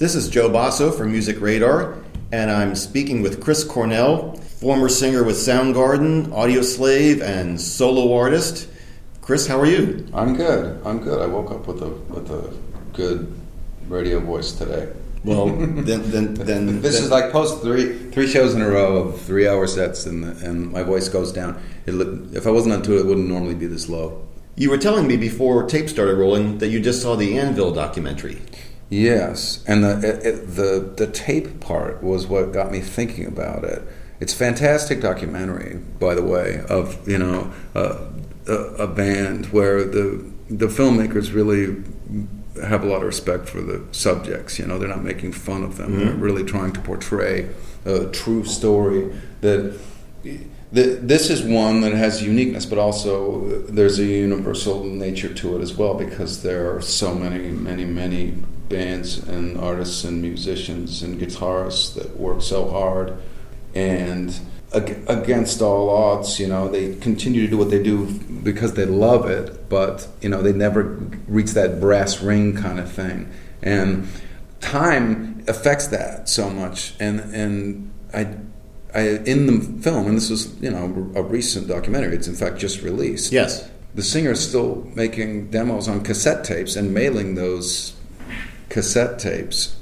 This is Joe Bosso from Music Radar, and I'm speaking with Chris Cornell, former singer with Soundgarden, Audioslave, and solo artist. Chris, how are you? I'm good. I'm good. I woke up with a with a good radio voice today. Well, then, then, then this then, is like post three three shows in a row of three hour sets, and and my voice goes down. It, if I wasn't on tour, it wouldn't normally be this low. You were telling me before tape started rolling that you just saw the Anvil documentary. Yes, and the it, the the tape part was what got me thinking about it. It's fantastic documentary, by the way, of you know uh, a, a band where the the filmmakers really have a lot of respect for the subjects. You know, they're not making fun of them. Mm-hmm. They're really trying to portray a true story that. this is one that has uniqueness, but also there's a universal nature to it as well because there are so many, many, many bands and artists and musicians and guitarists that work so hard and against all odds you know they continue to do what they do because they love it but you know they never reach that brass ring kind of thing and time affects that so much and and i I, in the film, and this is you know a recent documentary. It's in fact just released. Yes, the singer is still making demos on cassette tapes and mailing those cassette tapes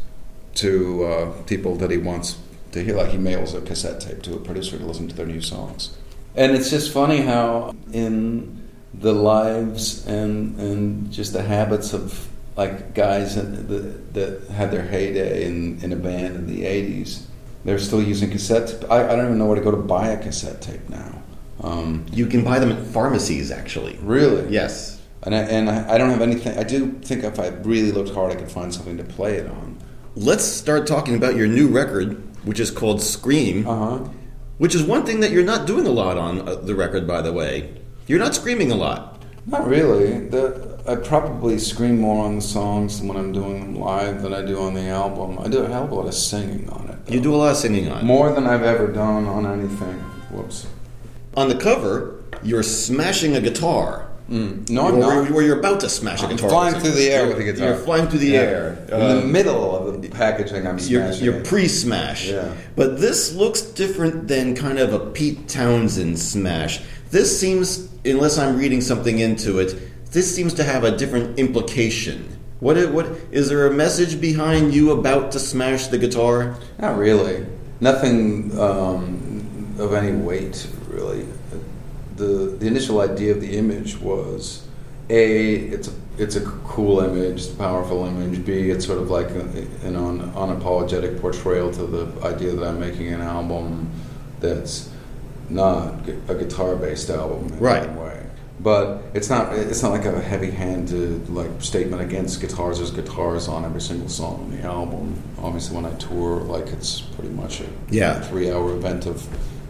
to uh, people that he wants to hear. Like he mails a cassette tape to a producer to listen to their new songs. And it's just funny how in the lives and and just the habits of like guys that, that had their heyday in, in a band in the 80s, they're still using cassette. I, I don't even know where to go to buy a cassette tape now. Um, you can buy them at pharmacies, actually. Really? Yes. And I, and I don't have anything. I do think if I really looked hard, I could find something to play it on. Let's start talking about your new record, which is called Scream. Uh-huh. Which is one thing that you're not doing a lot on uh, the record, by the way. You're not screaming a lot. Not really. The, I probably scream more on the songs when I'm doing them live than I do on the album. I do a hell of a lot of singing on it. Though. You do a lot of singing on it. More than I've ever done on anything. Whoops. On the cover, you're smashing a guitar. Mm. No, I'm not. Where you're about to smash a guitar. flying through the air with a guitar. You're flying through the yeah. air. In uh, the middle of the packaging, I'm smashing. You're, you're pre-smash. Yeah. But this looks different than kind of a Pete Townshend smash. This seems, unless I'm reading something into it, this seems to have a different implication. What, what is there a message behind you about to smash the guitar? Not really. Nothing um, of any weight, really the the initial idea of the image was a it's a it's a cool image, powerful image. B it's sort of like a, an un, unapologetic portrayal to the idea that I'm making an album that's not a guitar based album in right. way. But it's not it's not like a heavy handed like statement against guitars. There's guitars on every single song on the album. Obviously, when I tour, like it's pretty much a yeah. three hour event of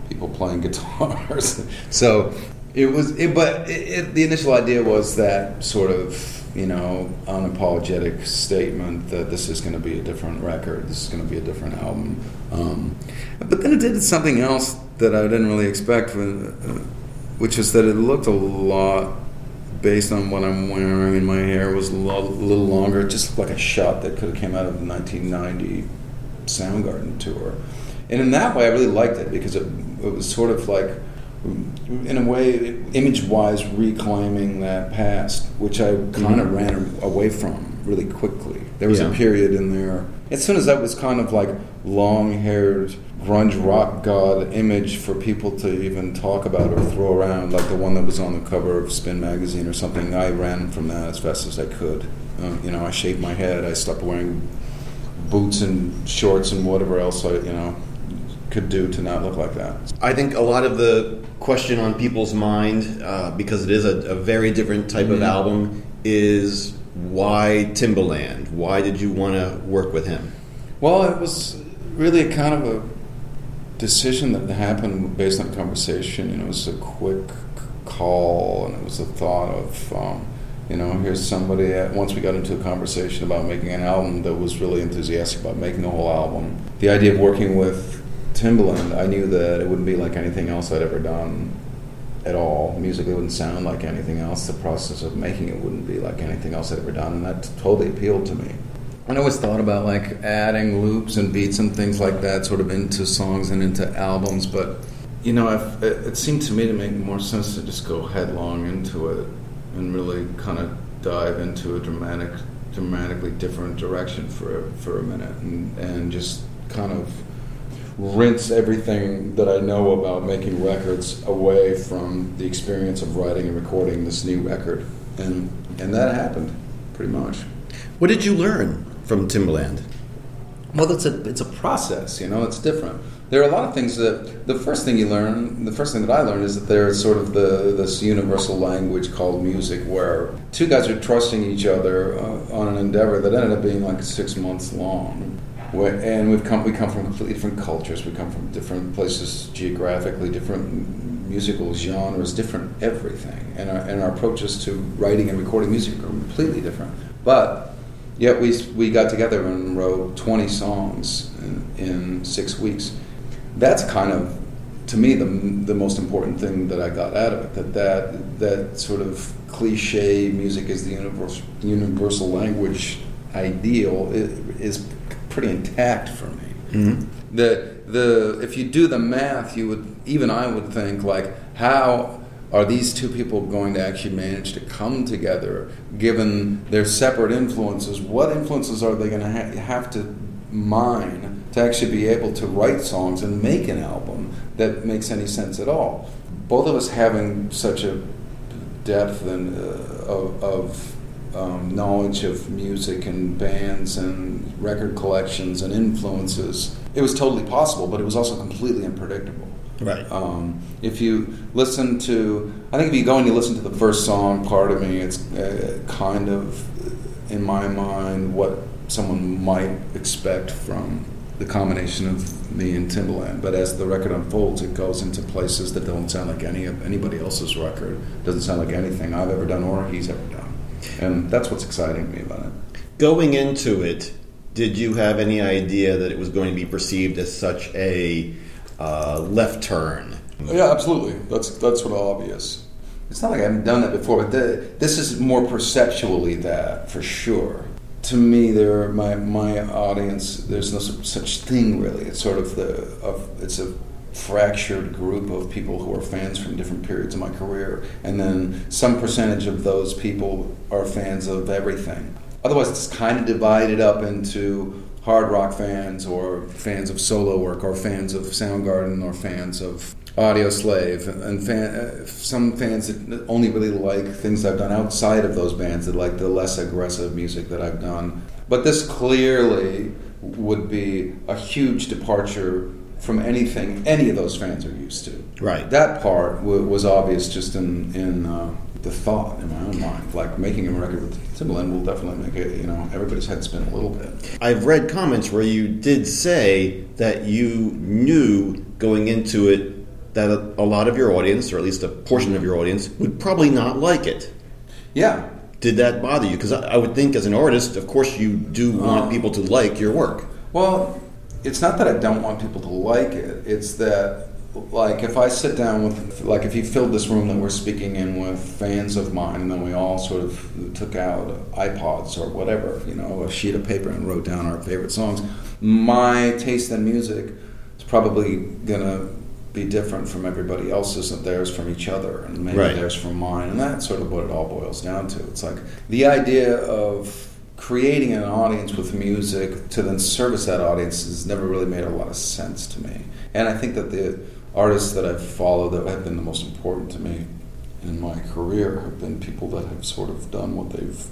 people playing guitars. so it was, it, but it, it, the initial idea was that sort of you know unapologetic statement that this is going to be a different record, this is going to be a different album. Um, but then it did something else that I didn't really expect, uh, which is that it looked a lot based on what I'm wearing, and my hair was a little longer. Just like a shot that could have came out of the 1990 Soundgarden tour. And in that way, I really liked it because it it was sort of like, in a way, image wise, reclaiming that past, which I kind of mm-hmm. ran away from really quickly. There was yeah. a period in there. As soon as that was kind of like long haired grunge rock god image for people to even talk about or throw around, like the one that was on the cover of Spin magazine or something, I ran from that as fast as I could. Um, you know, I shaved my head, I stopped wearing boots and shorts and whatever else I, you know, could do to not look like that. I think a lot of the question on people's mind, uh, because it is a, a very different type mm-hmm. of album, is why Timbaland? Why did you want to work with him? Well, it was really a kind of a decision that happened based on conversation. You know, it was a quick call, and it was a thought of. Um, you know, here's somebody. once we got into a conversation about making an album, that was really enthusiastic about making a whole album. The idea of working with Timbaland, I knew that it wouldn't be like anything else I'd ever done at all. Musically, it wouldn't sound like anything else. The process of making it wouldn't be like anything else I'd ever done, and that totally appealed to me. I always thought about like adding loops and beats and things like that, sort of into songs and into albums. But you know, it, it seemed to me to make more sense to just go headlong into it and really kind of dive into a dramatic, dramatically different direction for for a minute, and and just kind of rinse everything that I know about making records away from the experience of writing and recording this new record, and and that happened pretty much. What did you learn from Timbaland? Well, it's a it's a process, you know. It's different. There are a lot of things that the first thing you learn, the first thing that I learned is that there's sort of the this universal language called music, where two guys are trusting each other uh, on an endeavor that ended up being like six months long. And we've come we come from completely different cultures. We come from different places geographically, different musical genres, different everything, and our, and our approaches to writing and recording music are completely different. But yet we we got together and wrote 20 songs in, in six weeks. That's kind of to me the the most important thing that I got out of it. That that that sort of cliche music is the universal universal language ideal is pretty intact for me. Mm-hmm. The the if you do the math, you would even I would think like how are these two people going to actually manage to come together given their separate influences? What influences are they going to ha- have to mine to actually be able to write songs and make an album that makes any sense at all? Both of us having such a depth and uh, of, of um, knowledge of music and bands and record collections and influences, it was totally possible, but it was also completely unpredictable. Right. Um, if you listen to, I think if you go and you listen to the first song, Part of Me, it's uh, kind of, in my mind, what someone might expect from the combination of me and Timbaland. But as the record unfolds, it goes into places that don't sound like any of anybody else's record. Doesn't sound like anything I've ever done or he's ever done and that's what's exciting to me about it. Going into it, did you have any idea that it was going to be perceived as such a uh, left turn? Yeah, absolutely. That's that's what obvious. It's not like I haven't done that before, but the, this is more perceptually that for sure. To me, there my my audience. There's no such thing really. It's sort of the of it's a fractured group of people who are fans from different periods of my career, and then some percentage of those people are fans of everything. Otherwise, it's kind of divided up into hard rock fans or fans of solo work or fans of Soundgarden or fans of Audioslave and fan, uh, some fans that only really like things I've done outside of those bands that like the less aggressive music that I've done. But this clearly would be a huge departure from anything any of those fans are used to. Right. That part w- was obvious just in in uh, the thought in my own mind. Like making a record with Timbaland will definitely make it. You know, everybody's head spin a little bit. I've read comments where you did say that you knew going into it that a, a lot of your audience, or at least a portion of your audience, would probably not like it. Yeah. Did that bother you? Because I, I would think, as an artist, of course, you do want uh, people to like your work. Well, it's not that I don't want people to like it. It's that like if I sit down with like if you filled this room that we're speaking in with fans of mine and then we all sort of took out iPods or whatever, you know, a sheet of paper and wrote down our favorite songs, my taste in music is probably gonna be different from everybody else's and theirs from each other and maybe right. theirs from mine and that's sort of what it all boils down to. It's like the idea of creating an audience with music to then service that audience has never really made a lot of sense to me. And I think that the artists that I've followed that have been the most important to me in my career have been people that have sort of done what they've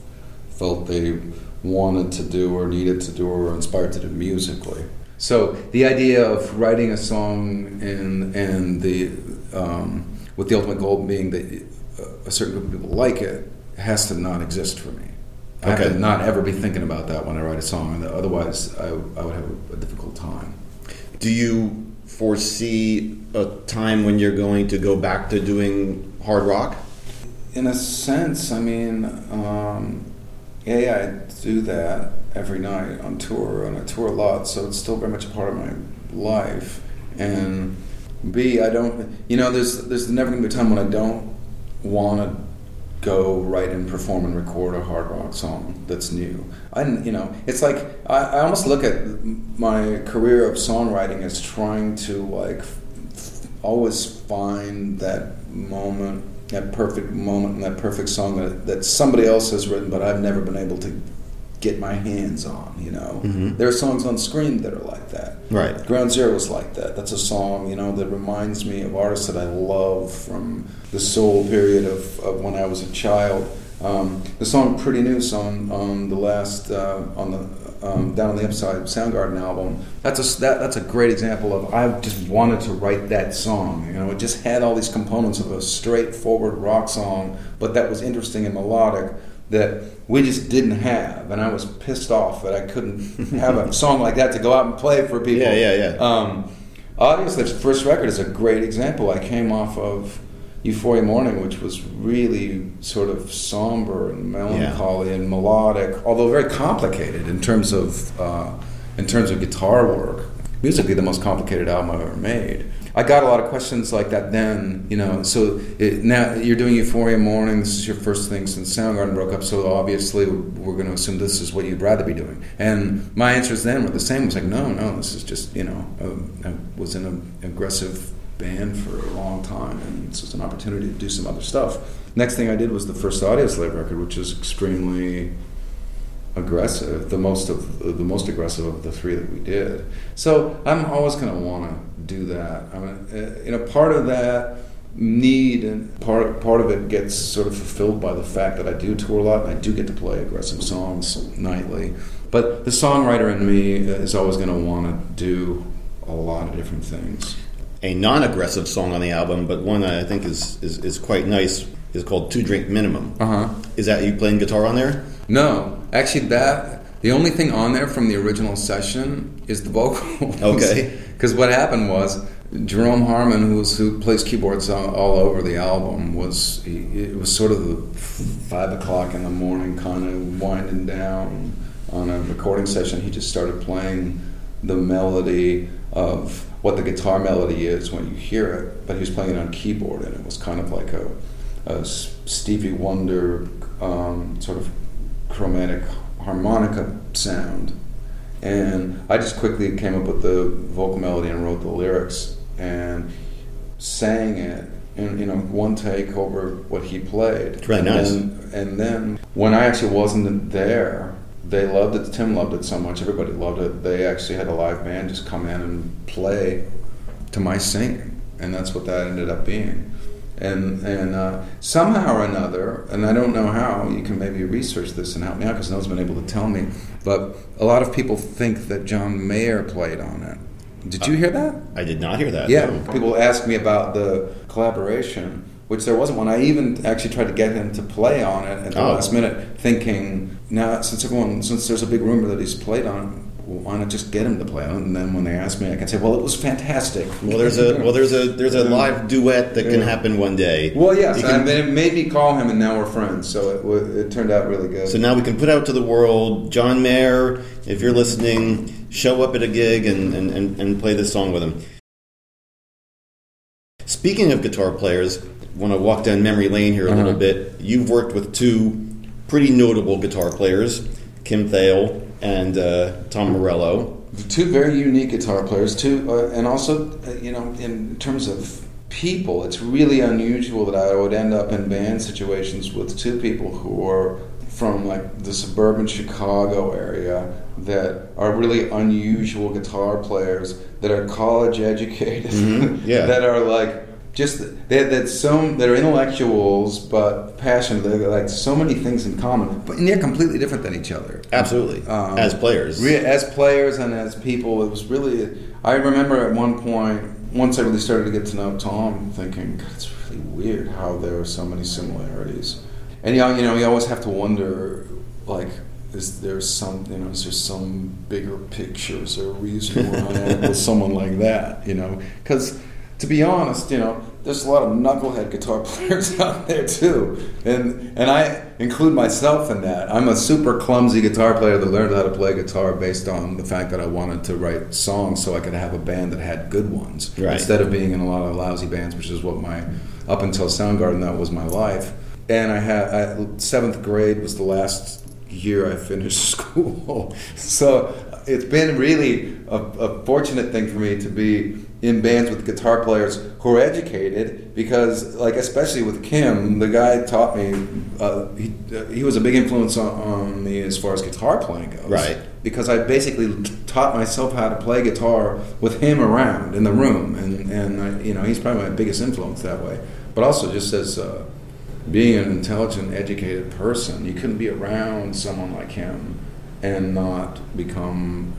felt they wanted to do or needed to do or were inspired to do musically. So the idea of writing a song and and the um, with the ultimate goal being that a certain group of people like it has to not exist for me. I okay. have to not ever be thinking about that when I write a song, otherwise I, I would have a, a difficult time. Do you foresee a time when you're going to go back to doing hard rock? In a sense, I mean, um, yeah, yeah, I do that every night on tour, and I tour a lot, so it's still very much a part of my life. And B, I don't, you know, there's there's never going to be a time when I don't want to go write and perform and record a hard rock song that's new. I, you know, it's like I, I almost look at my career of songwriting as trying to like f- always find that moment, that perfect moment, and that perfect song that, that somebody else has written, but I've never been able to get my hands on. You know, Mhm. there are songs on Scream that are like that. Right. Ground Zero is like that. That's a song, you know, that reminds me of artists that I love from the soul period of, of when I was a child. Um, the song "Pretty Noose" on on the last uh, on the um, Down on the Upside Soundgarden album. That's a that, that's a great example of I just wanted to write that song. You know, it just had all these components of a straightforward rock song, but that was interesting and melodic that we just didn't have, and I was pissed off that I couldn't have a song like that to go out and play for people. Yeah, yeah, yeah. Um, Audioslave's first record is a great example. I came off of Euphoria Morning, which was really sort of somber and melancholy and melodic, although very complicated in terms of uh, in terms of guitar work. Musically, the most complicated album I've ever made. I got a lot of questions like that then, you know. So it, now you're doing Euphoria Morning. This is your first thing since Soundgarden broke up. So obviously we're going to assume this is what you'd rather be doing. And my answers then were the same. I was like, no, no, this is just you know. Uh, I was in an aggressive band for a long time, and this was an opportunity to do some other stuff. Next thing I did was the first Audioslave record, which is extremely aggressive, the most of the most aggressive of the three that we did. So I'm always going to want to do that. I mean, uh, you know, part of that need and part part of it gets sort of fulfilled by the fact that I do tour a lot and I do get to play aggressive songs nightly. But the songwriter in me is always going to want to do a lot of different things. A non-aggressive song on the album, but one that I think is, is, is quite nice, is called Two Drink Minimum. Uh huh. Is that you playing guitar on there? No, actually, that the only thing on there from the original session is the vocals. Okay. Because what happened was Jerome Harmon, who who plays keyboards all, all over the album, was he, it was sort of the five o'clock in the morning, kind of winding down on a recording session. He just started playing the melody of what the guitar melody is when you hear it, but he was playing it on keyboard, and it was kind of like a, a Stevie Wonder um, sort of chromatic harmonica sound. And I just quickly came up with the vocal melody and wrote the lyrics and sang it in you know one take over what he played. It's really and nice. Then, and then when I actually wasn't there, they loved it. Tim loved it so much. Everybody loved it. They actually had a live band just come in and play to my singing, and that's what that ended up being. And and uh, somehow or another, and I don't know how. You can maybe research this and help me out because no one's been able to tell me. But a lot of people think that John Mayer played on it. Did you hear that? I did not hear that. Yeah, no. people ask me about the collaboration, which there wasn't one. I even actually tried to get him to play on it at the Oh. last minute, thinking now since everyone since there's a big rumor that he's played on, it, well, why not just get him to play on it? And then when they ask me, I can say, well, it was fantastic. Well, there's a well, there's a there's a live duet that can Yeah. happen one day. Well, yes, can- and then it made me call him, and now we're friends. So it, it turned out really good. So now we can put out to the world, John Mayer, if you're listening, show up at a gig and, and, and, and play this song with him. Speaking of guitar players, want to walk down memory lane here a Uh-huh. little bit. You've worked with two pretty notable guitar players, Kim Thayil and uh, Tom Morello. two very unique guitar players too uh, and also uh, you know in terms of people it's really unusual that i would end up in band situations with two people who are from like the suburban chicago area that are really unusual guitar players that are college educated Mhm, yeah. that are like just that that some that are intellectuals but passionate they like so many things in common but and they're completely different than each other Absolutely. Um, as players. Re- as players and as people, it was really. I remember at one point, once I really started to get to know Tom, thinking, God, it's really weird how there are so many similarities. And you know, you know, you always have to wonder, like, is there some, you know, is there some bigger picture? Is there a reason why I am with someone like that? You know, because to be honest, you know, there's a lot of knucklehead guitar players out there too, and and I include myself in that. I'm a super clumsy guitar player that learned how to play guitar based on the fact that I wanted to write songs so I could have a band that had good ones Right. instead of being in a lot of lousy bands, which is what my up until Soundgarden that was my life. and I had I, seventh grade was the last year I finished school. so it's been really a, a, fortunate thing for me to be in bands with guitar players who are educated because, like, especially with Kim, the guy taught me, uh, he, uh, he was a big influence on, on, me as far as guitar playing goes. Right. Because I basically taught myself how to play guitar with him around in the room. And, and I, you know, he's probably my biggest influence that way. But also just as. Uh, being an intelligent, educated person, you couldn't be around someone like him and not become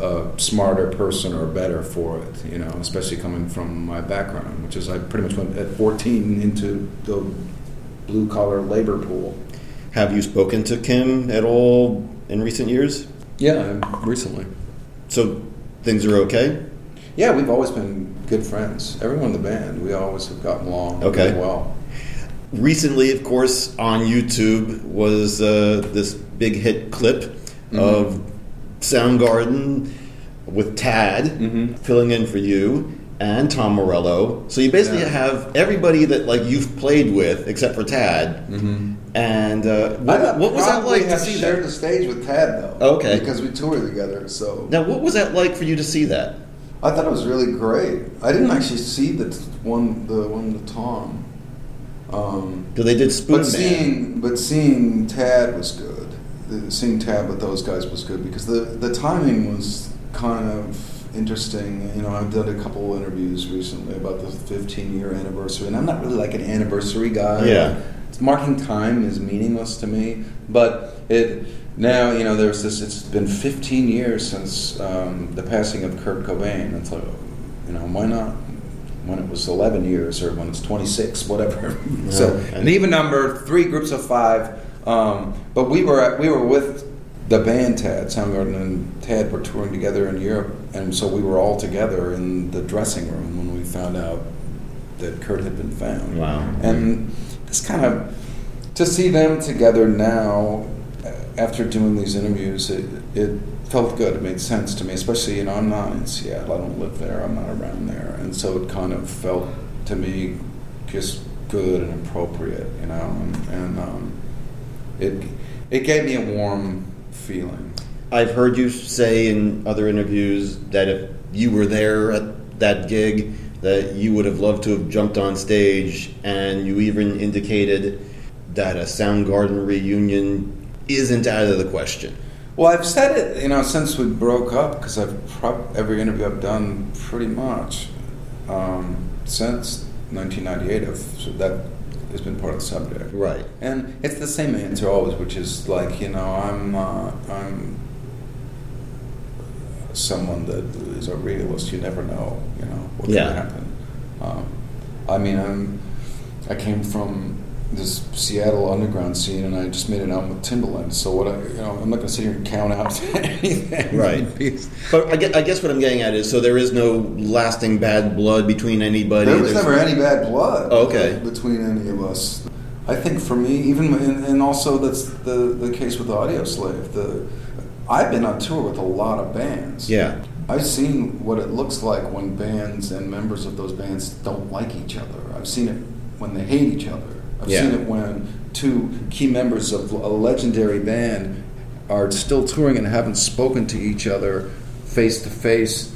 a smarter person or better for it, you know, especially coming from my background, which is I pretty much went at 14 into the blue collar labor pool. Have you spoken to Kim at all in recent years? Yeah, recently. So things are okay? Yeah, we've always been good friends. Everyone in the band, we always have gotten along okay. really well recently, of course, on YouTube was uh, this big hit clip mm-hmm. of Soundgarden with Tad mm-hmm. filling in for you and Tom Morello. So you basically yeah. have everybody that like you've played with except for Tad. Mm-hmm. And uh, what, what was that like to see shared that? the stage with Tad though. Okay, because we toured together. So now, what was that like for you to see that? I thought it was really great. I didn't actually see the one, the one with Tom. Um, they did Spoon but seeing, but seeing Tad was good. The, seeing Tad with those guys was good because the the timing was kind of interesting. You know, I've done a couple interviews recently about the 15 year anniversary, and I'm not really like an anniversary guy. Yeah, marking time is meaningless to me, but it now you know there's this. It's been 15 years since um, the passing of Kurt Cobain. It's like, you know, why not when it was 11 years or when it's 26, whatever. Yeah. so an even number, three groups of five. Um, but we were at, we were with the band Tad Soundgarden and Tad were touring together in Europe, and so we were all together in the dressing room when we found out that Kurt had been found. Wow! And this kind of to see them together now after doing these interviews, it, it felt good. It made sense to me, especially you know I'm not in Seattle. I don't live there. I'm not around there, and so it kind of felt to me just good and appropriate, you know, and, and um, it it gave me a warm feeling. I've heard you say in other interviews that if you were there at that gig, that you would have loved to have jumped on stage, and you even indicated that a Soundgarden reunion isn't out of the question. Well, I've said it, you know, since we broke up, because I've prob- every interview I've done pretty much um, since 1998. I've, so that has been part of the subject, right? And it's the same answer always, which is like, you know, I'm uh, I'm someone that is a realist. You never know, you know, what yeah. can happen. Um, I mean, I'm I came from this Seattle underground scene, and I just made an album with Timbaland. So what I, you know, I'm not going to sit here and count out anything. Right. but I guess, I guess, what I'm getting at is, so there is no lasting bad blood between anybody. There was There's, never any bad blood. Oh, okay. Between any of us. I think for me, even and, and also that's the the case with Audioslave. The I've been on tour with a lot of bands. Yeah. I've seen what it looks like when bands and members of those bands don't like each other. I've seen it when they hate each other. I've yeah. seen it when two key members of a legendary band are still touring and haven't spoken to each other face to face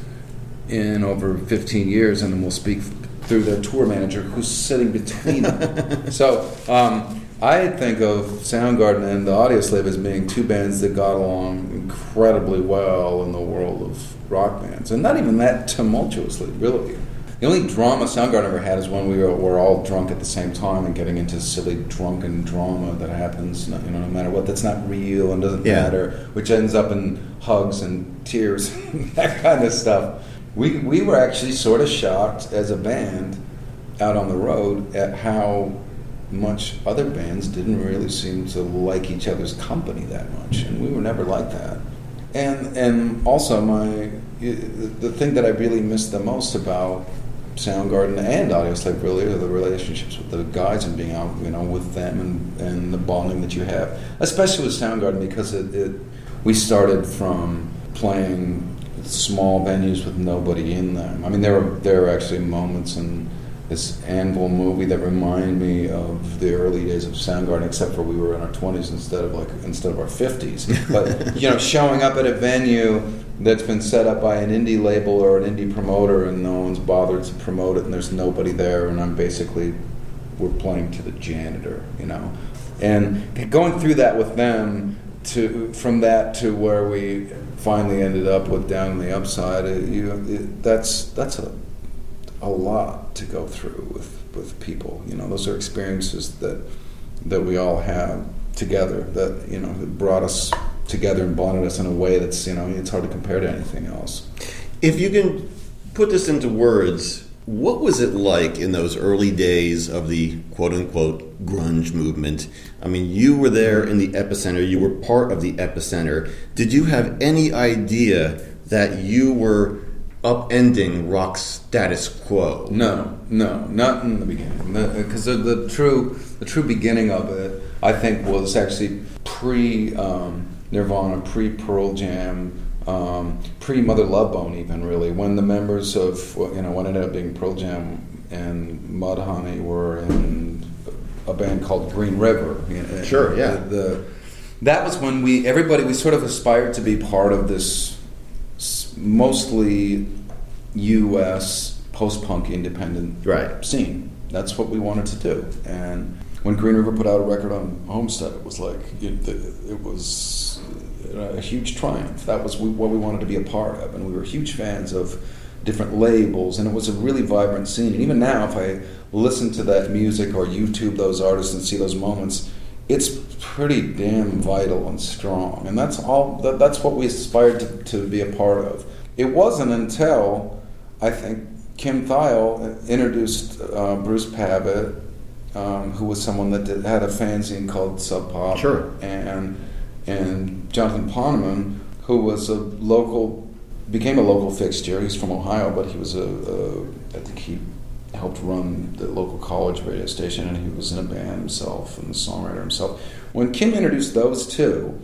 in over 15 years, and then we'll speak through their tour manager who's sitting between them. so um, I think of Soundgarden and the Audio Audioslave as being two bands that got along incredibly well in the world of rock bands, and not even that tumultuously, really. The only drama Soundgarden ever had is when we were, were all drunk at the same time and getting into silly drunken drama that happens, you know, no matter what. That's not real and doesn't yeah. matter, which ends up in hugs and tears, that kind of stuff. We we were actually sort of shocked as a band out on the road at how much other bands didn't really seem to like each other's company that much, and we were never like that. And and also my the thing that I really missed the most about Soundgarden and Audio Audioslave really are the relationships with the guys and being out, you know, with them and, and the bonding that you have, especially with Soundgarden because it, it we started from playing small venues with nobody in them. I mean, there were there were actually moments in this Anvil movie that reminded me of the early days of Soundgarden, except for we were in our twenties instead of like instead of our fifties. But you know, showing up at a venue that's been set up by an indie label or an indie promoter, and no one's bothered to promote it, and there's nobody there, and I'm basically we're playing to the janitor, you know, and going through that with them to from that to where we finally ended up with down on the upside, it, you it, that's that's a a lot to go through with with people. You know, those are experiences that that we all have together that you know brought us together and bonded us in a way that's you know it's hard to compare to anything else. If you can put this into words, what was it like in those early days of the quote unquote grunge movement? I mean, you were there in the epicenter, you were part of the epicenter. Did you have any idea that you were upending rock's status quo? No, no, not in the beginning. Because the, the, the, true the true beginning of it, I think, was actually pre um, Nirvana, pre Pearl Jam. Um, pre Mother Love Bone, even really, when the members of you know what ended up being Pearl Jam and Mudhoney were in a band called Green River. You know, sure, yeah. The, the, that was when we everybody we sort of aspired to be part of this mostly U.S. post-punk independent right. scene. That's what we wanted to do. And when Green River put out a record on Homestead, it was like it, it was a huge triumph. That was what we wanted to be a part of, and we were huge fans of different labels, and it was a really vibrant scene. And even now, if I listen to that music or YouTube those artists and see those moments, it's pretty damn vital and strong. And that's all. That, that's what we aspired to, to be a part of. It wasn't until I think Kim Thayil introduced uh, Bruce Pavitt, um, who was someone that did, had a fanzine called Sub Pop, sure. and and Jonathan Poneman, who was a local, became a local fixture. He's from Ohio, but he was a, a I think he helped run the local college radio station, and he was in a band himself and the songwriter himself. When Kim introduced those two,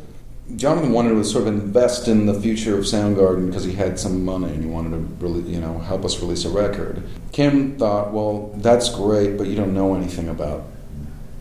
Jonathan wanted to sort of invest in the future of Soundgarden because he had some money and he wanted to really, you know, help us release a record. Kim thought, well, that's great, but you don't know anything about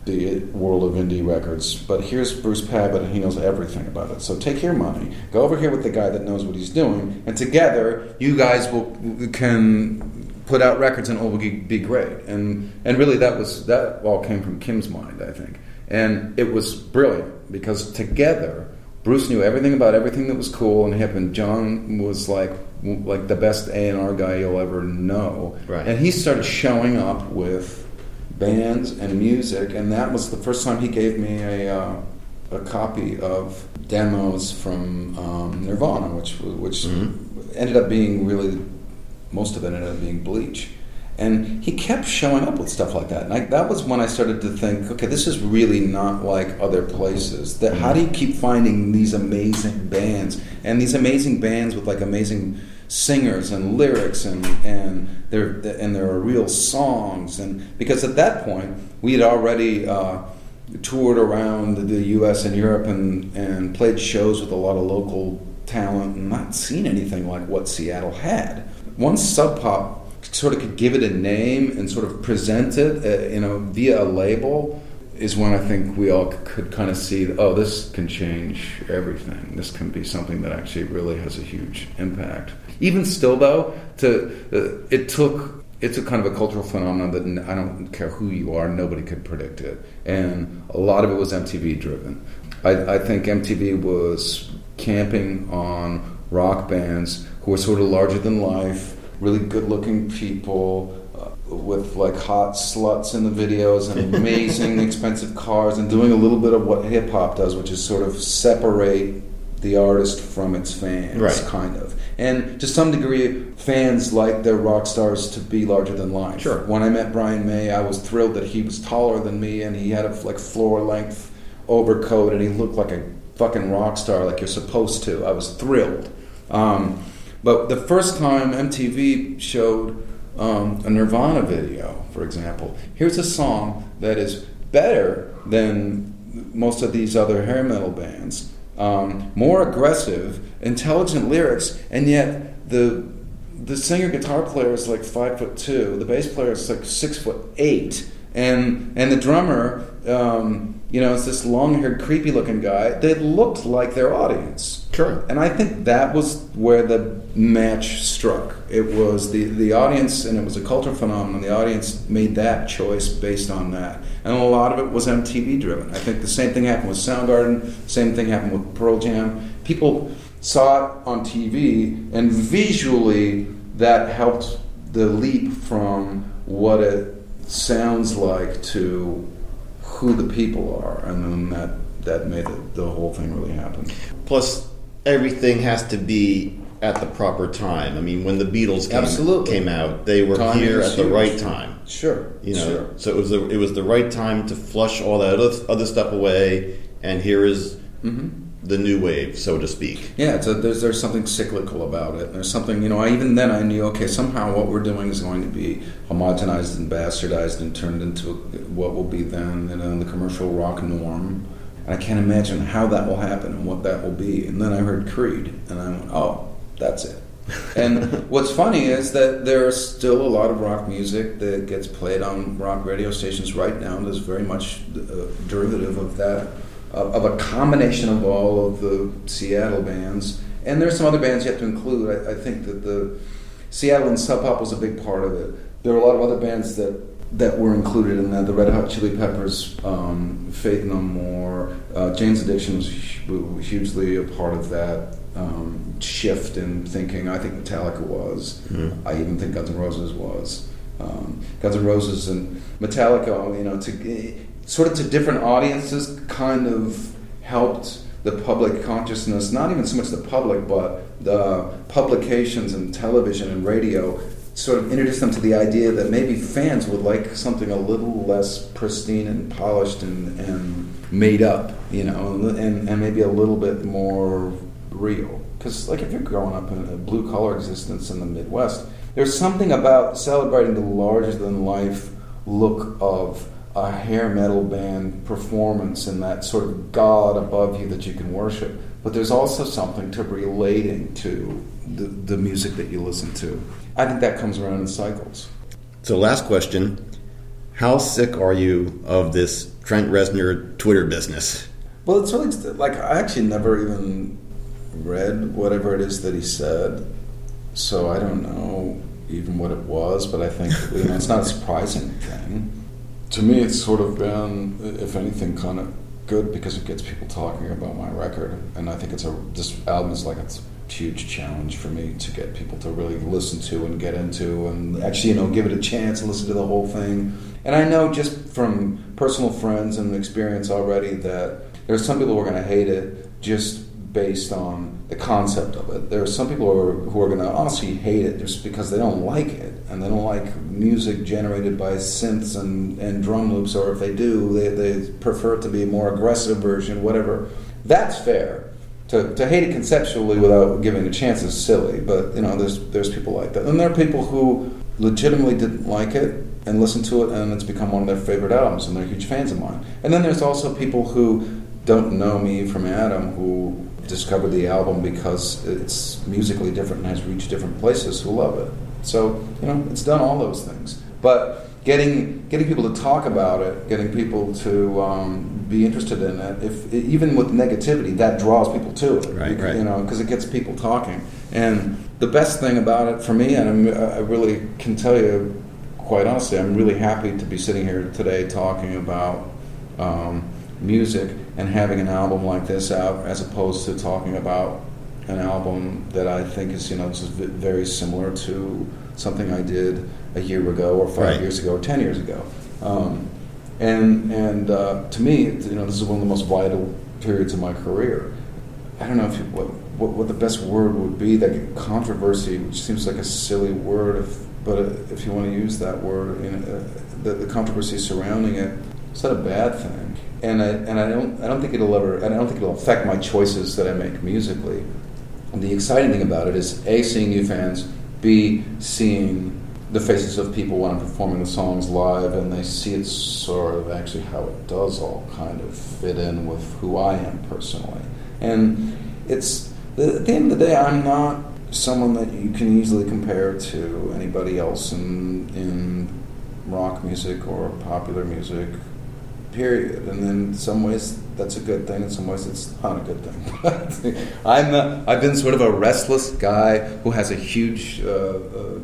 the world of indie records. But here's Bruce Pavitt, and he knows everything about it. So take your money, go over here with the guy that knows what he's doing, and together you guys will can put out records, and it will be great. And and really, that was that all came from Kim's mind, I think, and it was brilliant because together. Bruce knew everything about everything that was cool and hip, and John was like like the best A and R guy you'll ever know. Right. And he started showing up with bands and music, and that was the first time he gave me a uh, a copy of demos from um, Nirvana, which which mm-hmm. ended up being really most of it ended up being Bleach. And he kept showing up with stuff like that. And I, that was when I started to think, okay, this is really not like other places. That how do you keep finding these amazing bands and these amazing bands with like amazing singers and lyrics and and there and there are real songs and because at that point we had already uh, toured around the U.S. and Europe and and played shows with a lot of local talent and not seen anything like what Seattle had. Once Sub Pop sort of could give it a name and sort of present it, uh, you know, via a label, is when I think we all could kind of see, oh, this can change everything. This can be something that actually really has a huge impact. Even still, though, to uh, it took it's a kind of a cultural phenomenon that I don't care who you are, nobody could predict it, and a lot of it was MTV driven. I, I think MTV was camping on rock bands who were sort of larger than life, really good looking people uh, with like hot sluts in the videos and amazing expensive cars and doing a little bit of what hip hop does, which is sort of separate the artist from its fans, right. kind of. And to some degree, fans like their rock stars to be larger than life. Sure. When I met Brian May, I was thrilled that he was taller than me and he had a like floor length overcoat and he looked like a fucking rock star, like you're supposed to. I was thrilled. Um, but the first time MTV showed um, a Nirvana video, for example, here's a song that is better than most of these other hair metal bands, um, more aggressive, intelligent lyrics, and yet the the singer guitar player is like five foot two. The bass player is like six foot eight, and and the drummer, um, you know, it's this long-haired, creepy-looking guy that looked like their audience. Sure. And I think that was where the match struck. It was the the audience, and it was a cultural phenomenon. The audience made that choice based on that, and a lot of it was MTV driven. I think the same thing happened with Soundgarden. Same thing happened with Pearl Jam. People saw it on TV, and visually that helped the leap from what it sounds like to who the people are, and then that that made the, the whole thing really happen. Plus, everything has to be at the proper time. I mean, when the Beatles came, Absolutely. came out, they were Timing here at the right time. Sure, You know, sure. so it was the, it was the right time to flush all that other, other stuff away, and here is Mm-hmm. The new wave, so to speak. Yeah, it's a, there's there's something cyclical about it. There's something you know. I, even then, I knew okay, somehow what we're doing is going to be homogenized and bastardized and turned into what will be then you know, the commercial rock norm. And I can't imagine how that will happen and what that will be. And then I heard Creed, and I went, oh, that's it. and what's funny is that there's still a lot of rock music that gets played on rock radio stations right now. That's very much a derivative of that, of of a combination of all of the Seattle bands. And there's some other bands you have to include. I, I think that the Seattle and Sub Pop was a big part of it. There were a lot of other bands that that were included in that. The Red Hot Chili Peppers, um, Faith No More, uh, Jane's Addiction was hugely a part of that um, shift in thinking. I think Metallica was. I even think Guns N' Roses was. Um, Guns N' Roses and Metallica, you know, to sort of to different audiences, kind of helped the public consciousness. Not even so much the public, but the publications and television and radio sort of introduced them to the idea that maybe fans would like something a little less pristine and polished and, and made up, you know, and, and maybe a little bit more real. Because, like, if you're growing up in a blue collar existence in the Midwest, there's something about celebrating the larger than life look of a hair metal band performance and that sort of God above you that you can worship. But there's also something to relating to the, the music that you listen to. I think that comes around in cycles. So, last question: How sick are you of this Trent Reznor Twitter business? Well, it's really like I actually never even read whatever it is that he said, so I don't know even what it was. But I think you know it's not a surprising thing. To me, it's sort of been, if anything, kind of good because it gets people talking about my record, and I think it's a this album is like a huge challenge for me to get people to really listen to and get into and actually you know give it a chance and listen to the whole thing. And I know just from personal friends and experience already that there's some people who are going to hate it just based on the concept of it. There are some people who are, who are going to honestly hate it just because they don't like it and they don't like music generated by synths and, and drum loops, or if they do, they, they prefer it to be a more aggressive version, whatever. That's fair. To, to hate it conceptually without giving a chance is silly, but you know, there's there's people like that, and there are people who legitimately didn't like it and listened to it, and it's become one of their favorite albums, and they're huge fans of mine. And then there's also people who don't know me from Adam who discovered the album because it's musically different and has reached different places who love it. So you know, it's done all those things, but getting getting people to talk about it, getting people to um, be interested in it, if even with negativity, that draws people to it. Right, you, right. you know, because it gets people talking. And the best thing about it for me, and I'm, I really can tell you, quite honestly, I'm really happy to be sitting here today talking about um, music and having an album like this out, as opposed to talking about an album that I think is, you know, is very similar to something I did a year ago, or five Right. years ago, or ten years ago. Um, and and uh, to me, you know, this is one of the most vital periods of my career. I don't know if you, what, what what the best word would be. That controversy, which seems like a silly word, if, but if you want to use that word, you know, uh, the, the controversy surrounding it, it's not a bad thing. And I and I don't I don't think it'll ever and I don't think it'll affect my choices that I make musically. And the exciting thing about it is a seeing new fans, b seeing the faces of people when I'm performing the songs live, and they see it sort of actually how it does all kind of fit in with who I am personally. And it's at the end of the day, I'm not someone that you can easily compare to anybody else in in rock music or popular music. Period. And then in some ways that's a good thing. In some ways it's not a good thing. I'm a, I've been sort of a restless guy who has a huge uh, uh,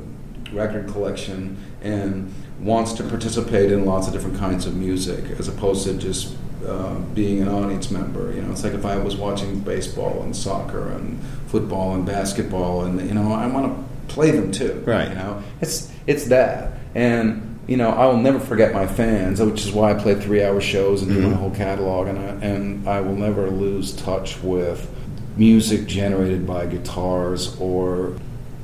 record collection and wants to participate in lots of different kinds of music as opposed to just uh, being an audience member. You know, it's like if I was watching baseball and soccer and football and basketball, and you know, I want to play them too. Right. You know, it's it's that, and you know, I will never forget my fans, which is why I play three-hour shows and do Mm-hmm. my whole catalog, and I, and I will never lose touch with music generated by guitars or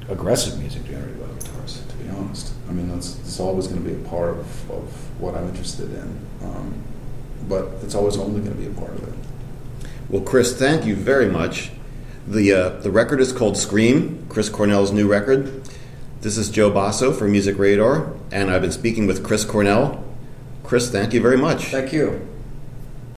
aggressive music generated by guitars. To be honest, I mean, that's it's always going to be a part of, of what I'm interested in, um, but it's always only going to be a part of it. Well, Chris, thank you very much. The, uh, the record is called Scream, Chris Cornell's new record. This is Joe Bosso for Music Radar, and I've been speaking with Chris Cornell. Chris, thank you very much. Thank you.